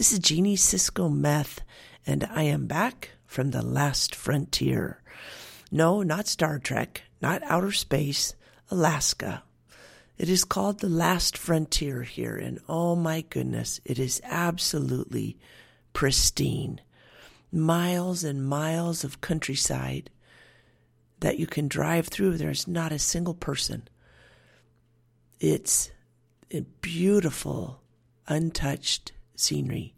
This is Jeannie Sisco Meth, and I am back from the last frontier. No, not Star Trek, not outer space, Alaska. It is called the last frontier here, and oh my goodness, it is absolutely pristine. Miles and miles of countryside that you can drive through. There's not a single person. It's a beautiful, untouched scenery.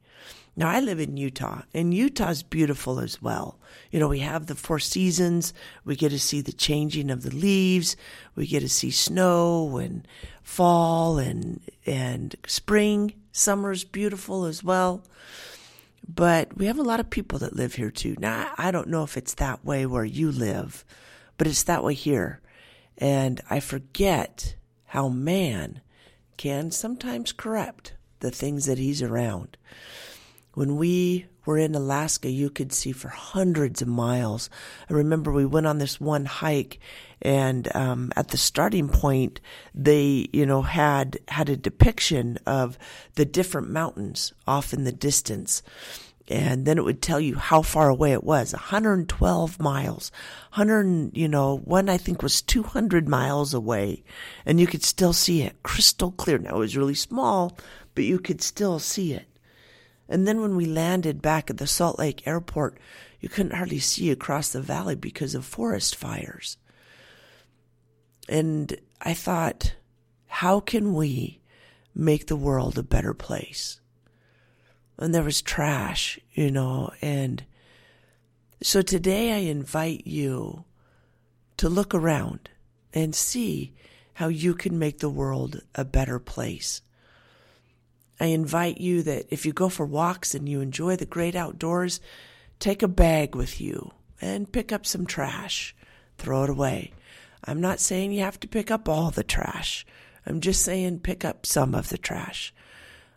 Now, I live in Utah, and Utah's beautiful as well. You know, we have the four seasons. We get to see the changing of the leaves. We get to see snow and fall and, and spring. Summer's beautiful as well. But we have a lot of people that live here too. Now, I don't know if it's that way where you live, but it's that way here. And I forget how man can sometimes corrupt the things that he's around. When we were in Alaska, you could see for hundreds of miles. I remember we went on this one hike, and um, at the starting point, they, you know, had had a depiction of the different mountains off in the distance and then it would tell you how far away it was 112 miles 100 you know one i think was 200 miles away and you could still see it crystal clear now it was really small but you could still see it. And then when we landed back at the salt lake airport you couldn't hardly see across the valley because of forest fires. And i thought how can we make the world a better place? And there was trash, you know, and so today I invite you to look around and see how you can make the world a better place. I invite you that if you go for walks and you enjoy the great outdoors, take a bag with you and pick up some trash. Throw it away. I'm not saying you have to pick up all the trash. I'm just saying pick up some of the trash.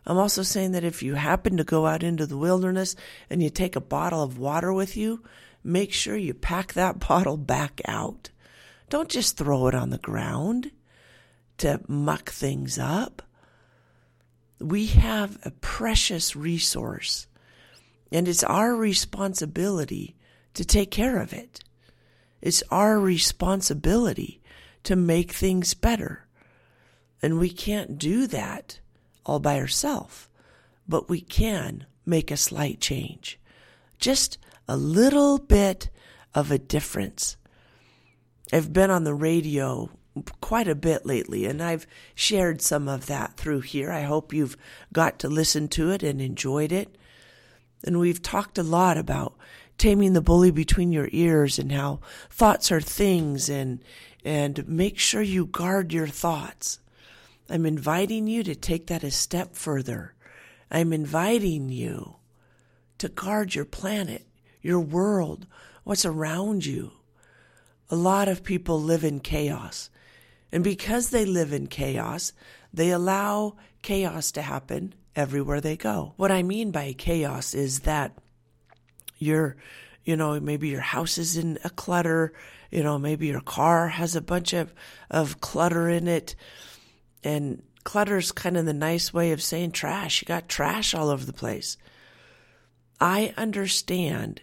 I'm also saying that if you happen to go out into the wilderness and you take a bottle of water with you, make sure you pack that bottle back out. Don't just throw it on the ground to muck things up. We have a precious resource, and it's our responsibility to take care of it. It's our responsibility to make things better. And we can't do that all by herself, but we can make a slight change. Just a little bit of a difference. I've been on the radio quite a bit lately, and I've shared some of that through here. I hope you've got to listen to it and enjoyed it. And we've talked a lot about taming the bully between your ears and how thoughts are things and and make sure you guard your thoughts. I'm inviting you to take that a step further. I'm inviting you to guard your planet, your world, what's around you. A lot of people live in chaos. And because they live in chaos, they allow chaos to happen everywhere they go. What I mean by chaos is that your, you know, maybe your house is in a clutter, you know, maybe your car has a bunch of, of clutter in it and clutter's kind of the nice way of saying trash. You got trash all over the place. I understand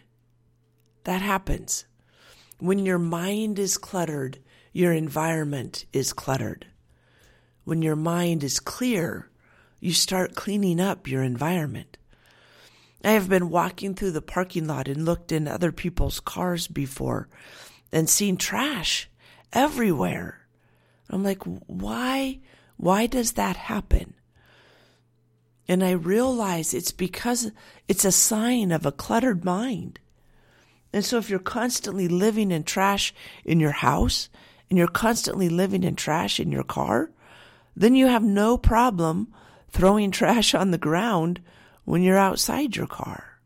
that happens. When your mind is cluttered, your environment is cluttered. When your mind is clear, you start cleaning up your environment. I have been walking through the parking lot and looked in other people's cars before and seen trash everywhere. I'm like, why why does that happen? And I realize it's because it's a sign of a cluttered mind. And so if you're constantly living in trash in your house and you're constantly living in trash in your car, then you have no problem throwing trash on the ground when you're outside your car.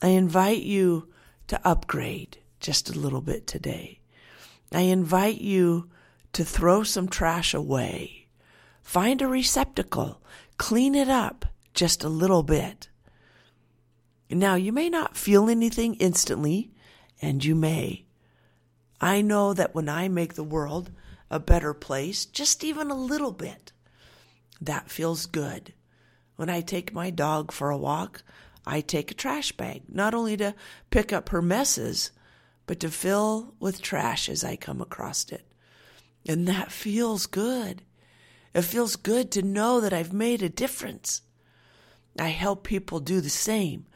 I invite you to upgrade just a little bit today. I invite you to throw some trash away. Find a receptacle, clean it up just a little bit. Now, you may not feel anything instantly, and you may. I know that when I make the world a better place, just even a little bit, that feels good. When I take my dog for a walk, I take a trash bag, not only to pick up her messes, but to fill with trash as I come across it. And that feels good. It feels good to know that I've made a difference. I help people do the same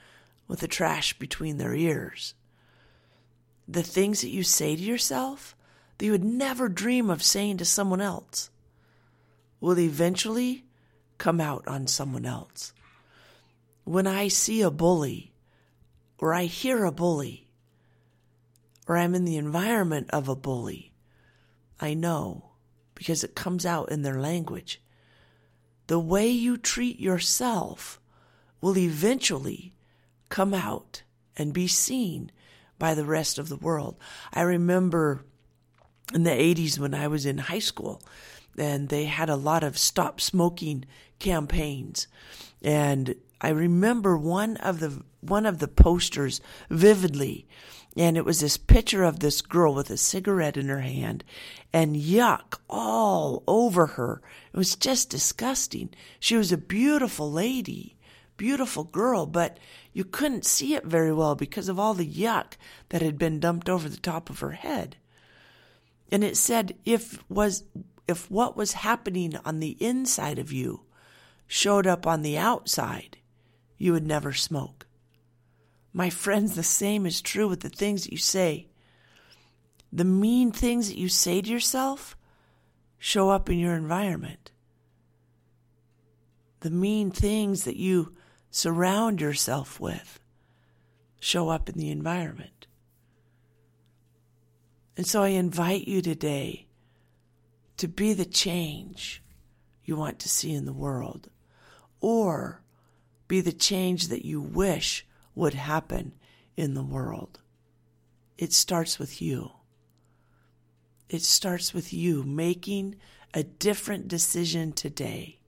with the trash between their ears. The things that you say to yourself that you would never dream of saying to someone else will eventually come out on someone else. When I see a bully, or I hear a bully, or I'm in the environment of a bully, I know because it comes out in their language. The way you treat yourself will eventually come out and be seen by the rest of the world. I remember in the 80s when I was in high school, and they had a lot of stop smoking campaigns. And I remember one of the one of the posters vividly and it was this picture of this girl with a cigarette in her hand and yuck all over her. It was just disgusting. She was a beautiful lady, beautiful girl, but you couldn't see it very well because of all the yuck that had been dumped over the top of her head. And it said if was if what was happening on the inside of you showed up on the outside, you would never smoke. My friends, the same is true with the things that you say. The mean things that you say to yourself show up in your environment. The mean things that you surround yourself with show up in the environment. And so I invite you today to be the change you want to see in the world, or be the change that you wish would happen in the world. It starts with you. It starts with you making a different decision today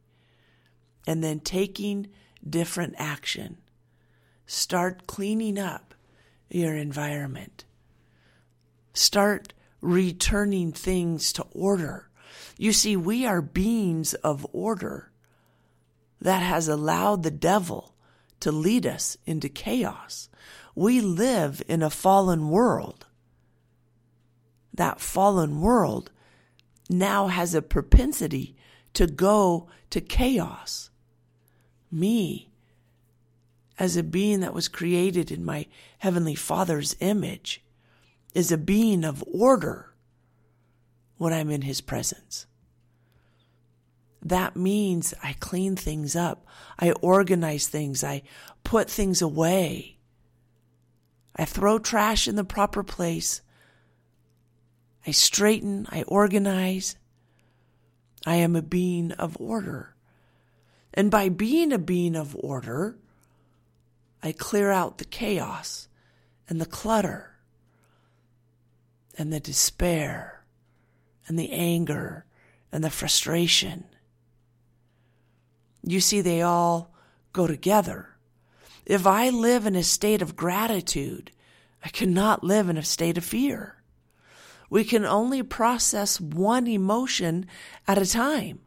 and then taking different action. Start cleaning up your environment. Start returning things to order. You see, we are beings of order that has allowed the devil to lead us into chaos. We live in a fallen world. That fallen world now has a propensity to go to chaos. Me, as a being that was created in my Heavenly Father's image, is a being of order when I'm in His presence that means I clean things up. I organize things. I put things away. I throw trash in the proper place. I straighten. I organize. I am a being of order. And by being a being of order, I clear out the chaos and the clutter and the despair and the anger and the frustration you see, they all go together. If I live in a state of gratitude, I cannot live in a state of fear. We can only process one emotion at a time.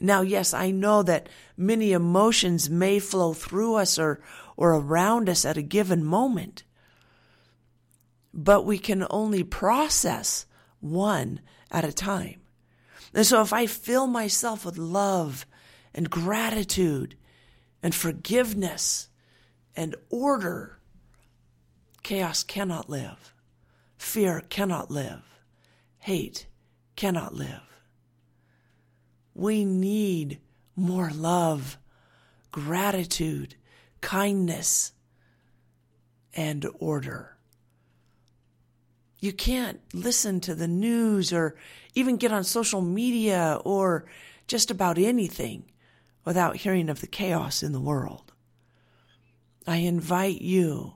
Now, yes, I know that many emotions may flow through us or, or around us at a given moment, but we can only process one at a time. And so if I fill myself with love and gratitude and forgiveness and order, chaos cannot live. Fear cannot live. Hate cannot live. We need more love, gratitude, kindness, and order. You can't listen to the news or even get on social media or just about anything without hearing of the chaos in the world. I invite you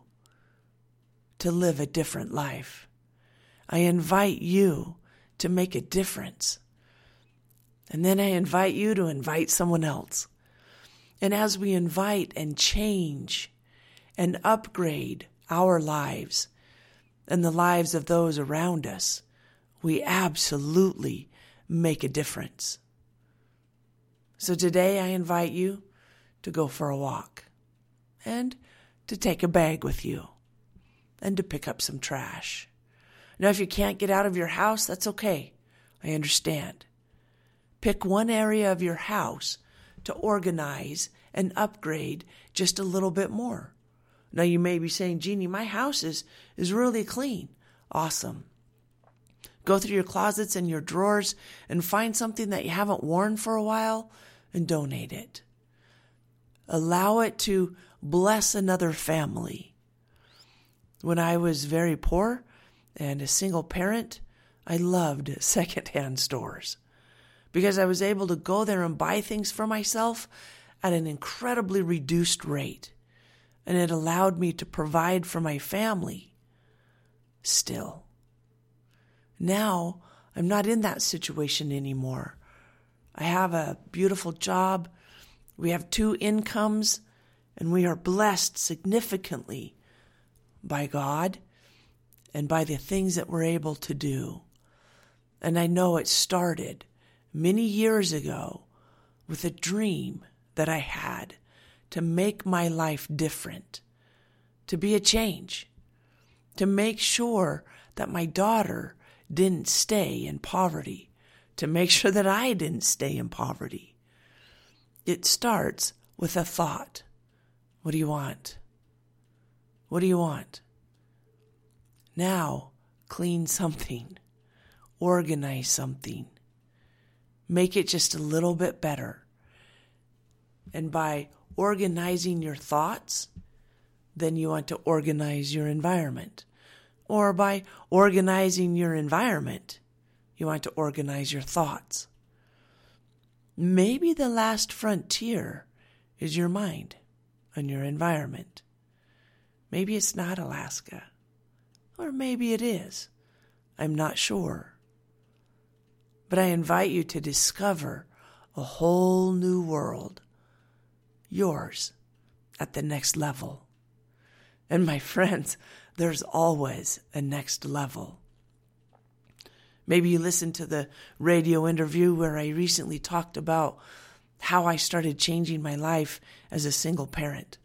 to live a different life. I invite you to make a difference. And then I invite you to invite someone else. And as we invite and change and upgrade our lives and the lives of those around us, we absolutely make a difference. So today I invite you to go for a walk and to take a bag with you and to pick up some trash. Now, if you can't get out of your house, that's okay. I understand. Pick one area of your house to organize and upgrade just a little bit more. Now, you may be saying, Jeannie, my house is, is really clean. Awesome. Go through your closets and your drawers and find something that you haven't worn for a while and donate it. Allow it to bless another family. When I was very poor and a single parent, I loved secondhand stores because I was able to go there and buy things for myself at an incredibly reduced rate. And it allowed me to provide for my family still. Now, I'm not in that situation anymore. I have a beautiful job. We have two incomes, and we are blessed significantly by God and by the things that we're able to do. And I know it started many years ago with a dream that I had to make my life different, to be a change, to make sure that my daughter didn't stay in poverty, to make sure that I didn't stay in poverty. It starts with a thought. What do you want? What do you want? Now, clean something, organize something, make it just a little bit better. And by organizing your thoughts, then you want to organize your environment. Or by organizing your environment, you want to organize your thoughts. Maybe the last frontier is your mind and your environment. Maybe it's not Alaska. Or maybe it is. I'm not sure. But I invite you to discover a whole new world, yours, at the next level. And my friends, there's always a next level. Maybe you listened to the radio interview where I recently talked about how I started changing my life as a single parent.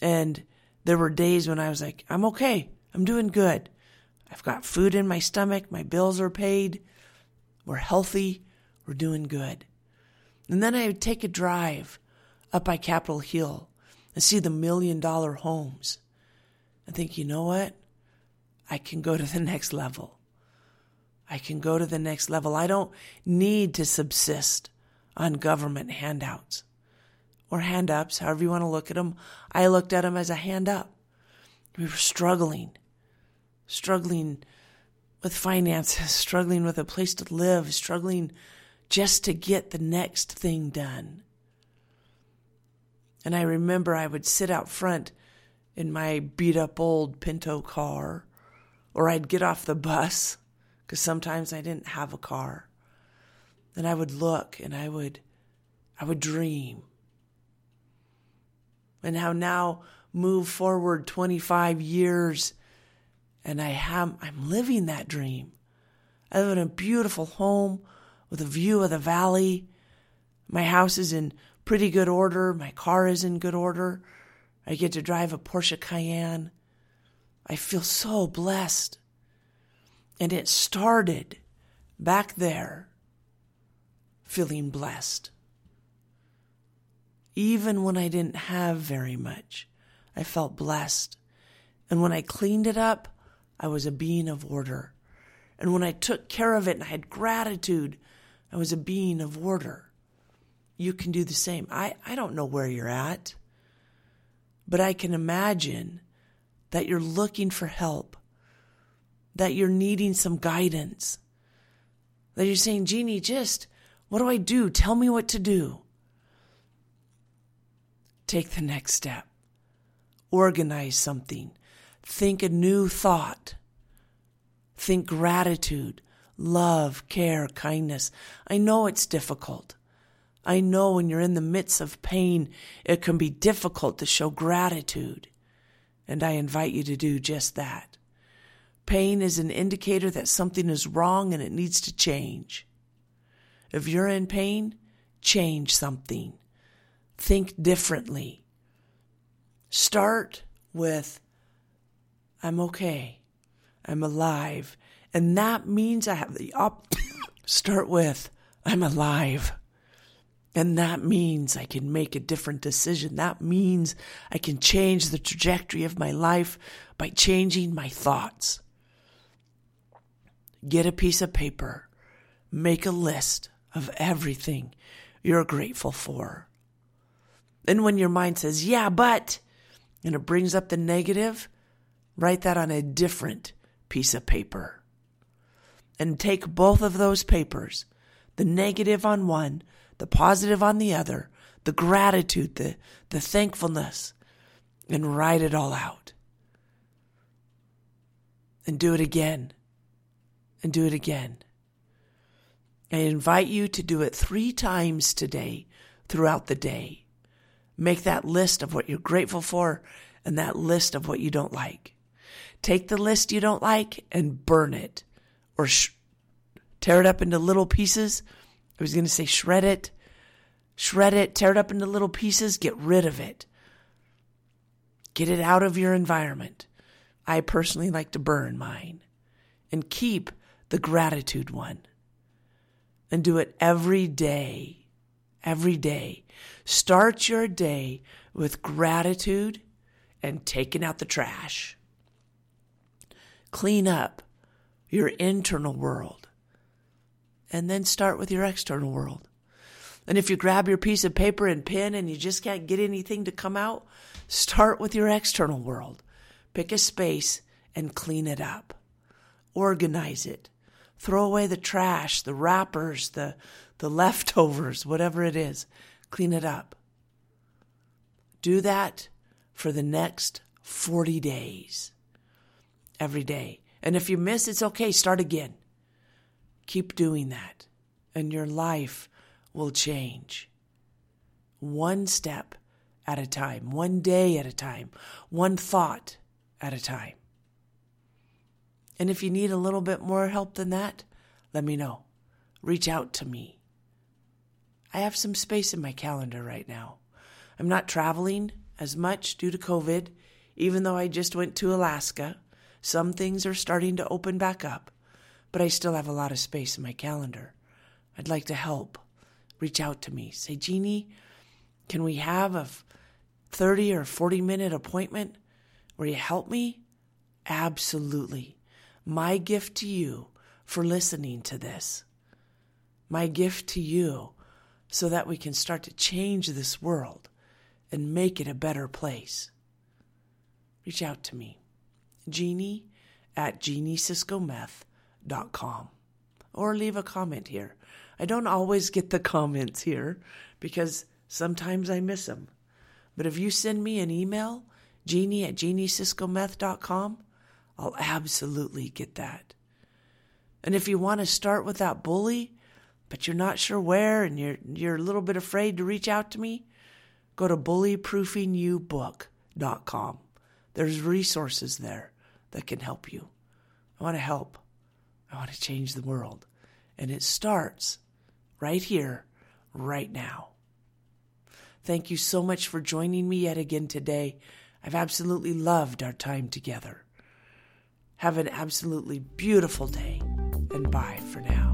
And there were days when I was like, I'm okay. I'm doing good. I've got food in my stomach. My bills are paid. We're healthy. We're doing good. And then I would take a drive up by Capitol Hill and see the million dollar homes and think, you know what? I can go to the next level. I can go to the next level. I don't need to subsist on government handouts or hand ups, however you want to look at them. I looked at them as a hand up. We were struggling, struggling with finances, struggling with a place to live, struggling just to get the next thing done. And I remember I would sit out front in my beat up old Pinto car, or I'd get off the bus because sometimes I didn't have a car. And I would look and I would, I would dream. And how now move forward 25 years and I have, I'm living that dream. I live in a beautiful home with a view of the valley. My house is in pretty good order. My car is in good order. I get to drive a Porsche Cayenne. I feel so blessed. And it started back there feeling blessed. Even when I didn't have very much, I felt blessed. And when I cleaned it up, I was a being of order. And when I took care of it and I had gratitude, I was a being of order. You can do the same. I, I don't know where you're at. But I can imagine that you're looking for help, that you're needing some guidance, that you're saying, Jeannie, just what do I do? Tell me what to do. Take the next step. Organize something. Think a new thought. Think gratitude, love, care, kindness. I know it's difficult. I know when you're in the midst of pain, it can be difficult to show gratitude. And I invite you to do just that. Pain is an indicator that something is wrong and it needs to change. If you're in pain, change something. think differently. Start with, I'm okay. I'm alive. And that means I have the op. Start with, I'm alive. And that means I can make a different decision. That means I can change the trajectory of my life by changing my thoughts. Get a piece of paper. Make a list of everything you're grateful for. And when your mind says, yeah, but, and it brings up the negative, write that on a different piece of paper. And take both of those papers, the negative on one, the positive on the other, the gratitude, the, the thankfulness, and write it all out. And do it again. And do it again. I invite you to do it three times today throughout the day. Make that list of what you're grateful for and that list of what you don't like. Take the list you don't like and burn it or sh- tear it up into little pieces. I was going to say shred it, shred it, tear it up into little pieces, get rid of it. Get it out of your environment. I personally like to burn mine and keep the gratitude one and do it every day. Every day. Start your day with gratitude and taking out the trash. Clean up your internal world and then start with your external world. And if you grab your piece of paper and pen and you just can't get anything to come out, start with your external world. Pick a space and clean it up. Organize it. Throw away the trash, the wrappers, the, the leftovers, whatever it is. Clean it up. Do that for the next 40 days. Every day. And if you miss, it's okay. Start again. Keep doing that, and your life will change. One step at a time, one day at a time, one thought at a time. And if you need a little bit more help than that, let me know. Reach out to me. I have some space in my calendar right now. I'm not traveling as much due to COVID, even though I just went to Alaska. Some things are starting to open back up, but I still have a lot of space in my calendar. I'd like to help. Reach out to me. Say, Jeannie, can we have a 30 or 40 minute appointment where you help me? Absolutely my gift to you for listening to this. My gift to you so that we can start to change this world and make it a better place. Reach out to me, Jeannie at jeanniesiscometh.com or leave a comment here. I don't always get the comments here because sometimes I miss them. But if you send me an email, jeannie at jeanniesiscometh.com, I'll absolutely get that. And if you want to start with that bully, but you're not sure where and you're you're a little bit afraid to reach out to me, go to bullyproofingyobook.com. There's resources there that can help you. I want to help. I want to change the world. And it starts right here, right now. Thank you so much for joining me yet again today. I've absolutely loved our time together. Have an absolutely beautiful day, and bye for now.